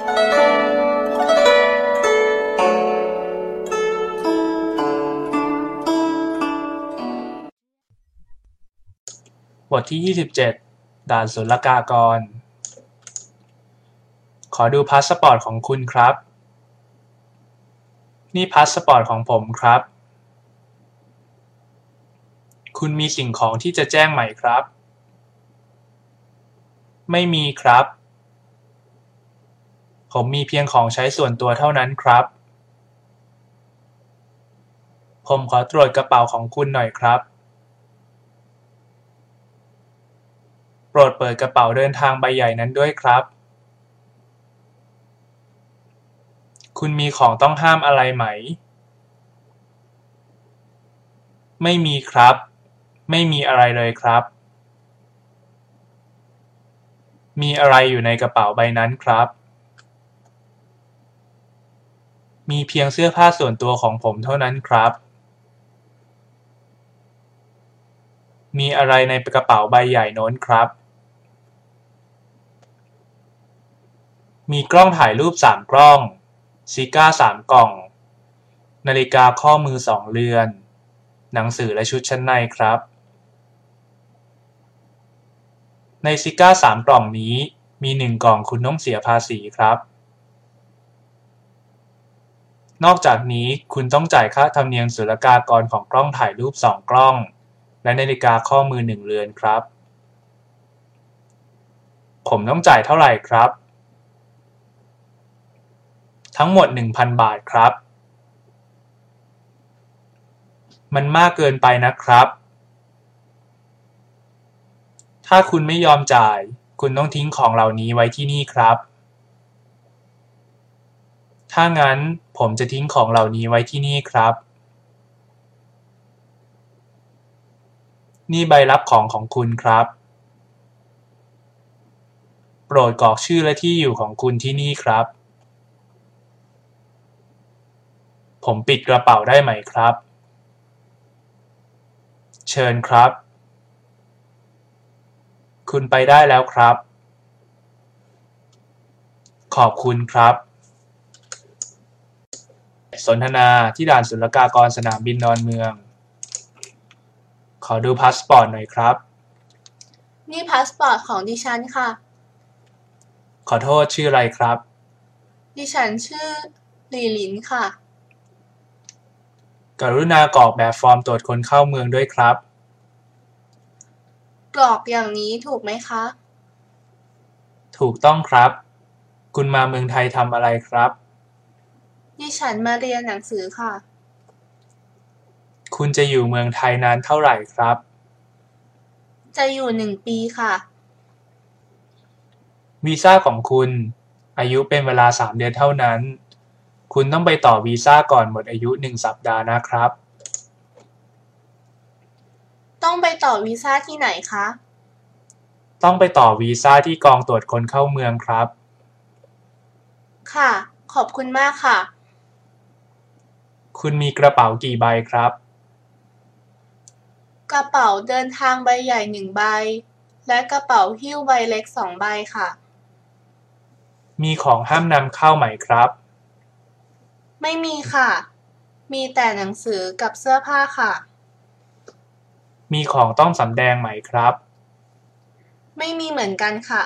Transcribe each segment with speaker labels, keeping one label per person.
Speaker 1: บทที่ 27 ด่านศุลกากร ขอดูพาสปอร์ตของคุณครับ นี่พาสปอร์ตของผมครับ คุณมีสิ่งของที่จะแจ้งไหมครับ ไม่มีครับ ผมมีเพียงของใช้ส่วนตัวเท่านั้นครับ ผมขอตรวจกระเป๋าของคุณหน่อยครับ โปรดเปิดกระเป๋าเดินทางใบใหญ่นั้นด้วยครับ คุณมีของต้องห้ามอะไรไหม ไม่มีครับ ไม่มีอะไรเลยครับ มีอะไรอยู่ในกระเป๋าใบนั้นครับ มีเพียงเสื้อผ้าส่วนตัวของผมเท่านั้นครับ มีอะไรในกระเป๋าใบใหญ่โน้นครับ มีกล้องถ่ายรูปสามกล้อง ซิก้าสามกล่อง นาฬิกาข้อมือสองเรือน หนังสือและชุดชั้นในครับ ในซิก้าสามกล่องนี้มีหนึ่งกล่องคุณต้องเสียภาษีครับ นอกจากนี้คุณต้องจ่ายค่าธรรมเนียมศุลกากรของกล้องถ่ายรูปสองกล้อง และนาฬิกาข้อมือหนึ่งเรือนครับ ผมต้องจ่ายเท่าไหร่ครับ ทั้งหมด 1,000 บาทครับ มันมากเกินไปนะครับ ถ้าคุณไม่ยอมจ่าย คุณต้องทิ้งของเหล่านี้ไว้ที่นี่ครับ ถ้างั้นผมจะทิ้งของเหล่านี้ไว้ที่นี่ครับ นี่ใบรับของของคุณครับ โปรดกรอกชื่อและที่อยู่ของคุณที่นี่ครับ ผมปิดกระเป๋าได้ไหมครับ เชิญครับ คุณไปได้แล้วครับ ขอบคุณครับ สนทนาที่ด่านศุลกากรสนามบินดอนเมือง ขอดูพาสปอร์ตหน่อยครับ
Speaker 2: นี่พาสปอร์ตของดิฉันค่ะ
Speaker 1: ขอโทษชื่ออะไรครับ
Speaker 2: ดิฉันชื่อหลีหลินค่ะ
Speaker 1: กรุณากรอกแบบฟอร์มตรวจคนเข้าเมืองด้วยครับ
Speaker 2: กรอกอย่างนี้ถูกไหมคะ
Speaker 1: ถูกต้องครับ คุณมาเมืองไทยทำอะไรครับ
Speaker 2: ดิฉันมาเรียนหนังสือค่ะ
Speaker 1: คุณจะอยู่เมืองไทยนานเท่าไหร่ครับ
Speaker 2: จะอยู่หนึ่งปีค่ะ
Speaker 1: วีซ่าของคุณ อายุเป็นเวลา3เดือนเท่านั้น คุณต้องไปต่อวีซ่าก่อนหมดอายุ1สัปดาห์นะครับ
Speaker 2: ต้องไปต่อวีซ่าที่ไหนคะ
Speaker 1: ต้องไปต่อวีซ่าที่กองตรวจคนเข้าเมืองครับ
Speaker 2: ค่ะ ขอบคุณมากค่ะ
Speaker 1: คุณมีกระเป๋ากี่ใบครับ
Speaker 2: กระเป๋าเดินทางใบใหญ่หนึ่งใบ และกระเป๋าหิ้วใบเล็กสองใบค่ะ
Speaker 1: มีของห้ามนำเข้าไหมครับ
Speaker 2: ไม่มีค่ะ มีแต่หนังสือกับเสื้อผ้าค่ะ
Speaker 1: มีของต้องสำแดงไหมครับ
Speaker 2: ไม่มีเหมือนกันค่ะ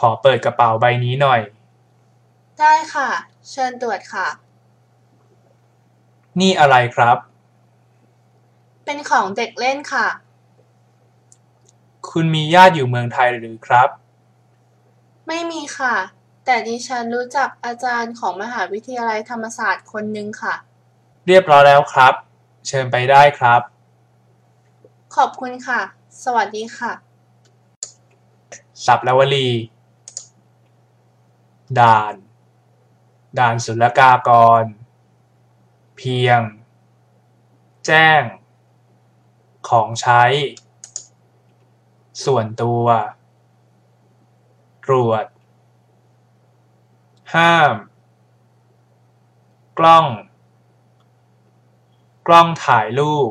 Speaker 1: ขอเปิดกระเป๋าใบนี้หน่อย
Speaker 2: ได้ค่ะ เชิญตรวจค่ะ
Speaker 1: นี่อะไรครับ
Speaker 2: เป็นของเด็กเล่นค่ะ
Speaker 1: คุณมีญาติอยู่เมืองไทยหรือครับ
Speaker 2: ไม่มีค่ะ แต่ดิฉันรู้จักอาจารย์ของมหาวิทยาลัยธรรมศาสตร์คนหนึ่งค่ะ
Speaker 1: เรียบร้อยแล้วครับ เชิญไปได้ครับ
Speaker 2: ขอบคุณค่ะ สวัสดีค่ะ
Speaker 1: สับและวลี ด่าน ด่านศุลกากร เพียง แจ้ง ของใช้ ส่วนตัว ตรวจ ห้าม กล้อง กล้องถ่ายรูป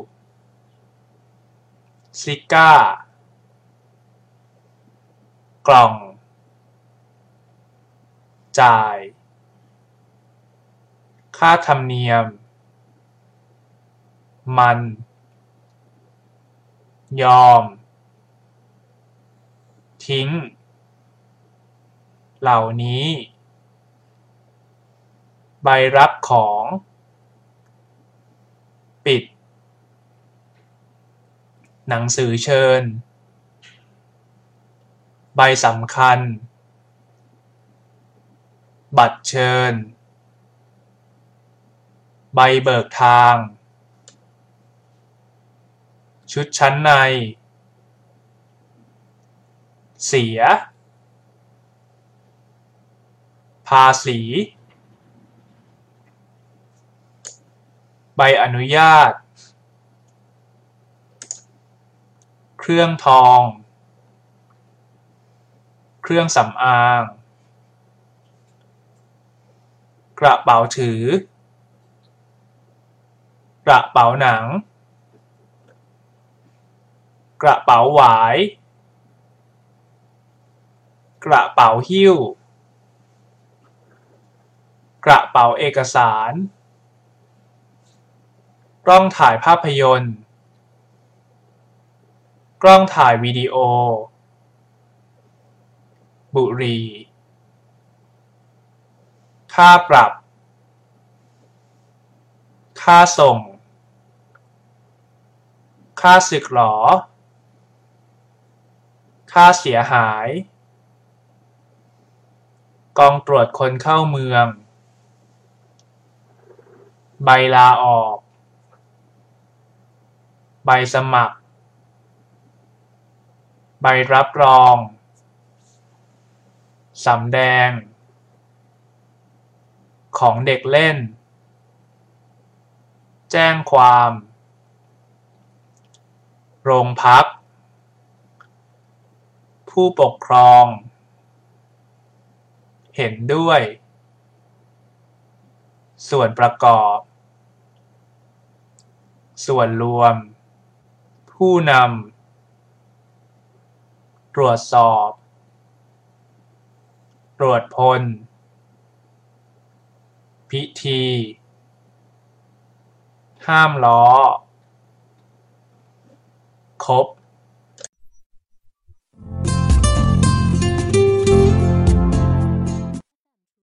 Speaker 1: ซิก้า กล่อง จ่าย ค่าธรรมเนียม มัน ยอม ทิ้ง เหล่านี้ ใบรับของ ปิด หนังสือเชิญ ใบสำคัญ บัตรเชิญ ใบเบิกทาง ชุดชั้นใน เสีย ภาษี ใบอนุญาต เครื่องทอง เครื่องสำอาง กระเป๋าถือกระเป๋าหนัง กระเป๋าหวาย กระเป๋าหิ้ว กระเป๋าเอกสาร กล้องถ่ายภาพยนตร์ กล้องถ่ายวิดีโอ บุหรี่ค่าปรับ ค่าส่ง ค่าสึกหรอ ค่าเสียหาย กองตรวจคนเข้าเมือง ใบลาออก ใบสมัคร ใบรับรองสำแดง ของเด็กเล่น แจ้งความ โรงพัก ผู้ปกครอง เห็นด้วย ส่วนประกอบ ส่วนรวม ผู้นำตรวจสอบ ตรวจพล พิธี ห้ามล้อครบ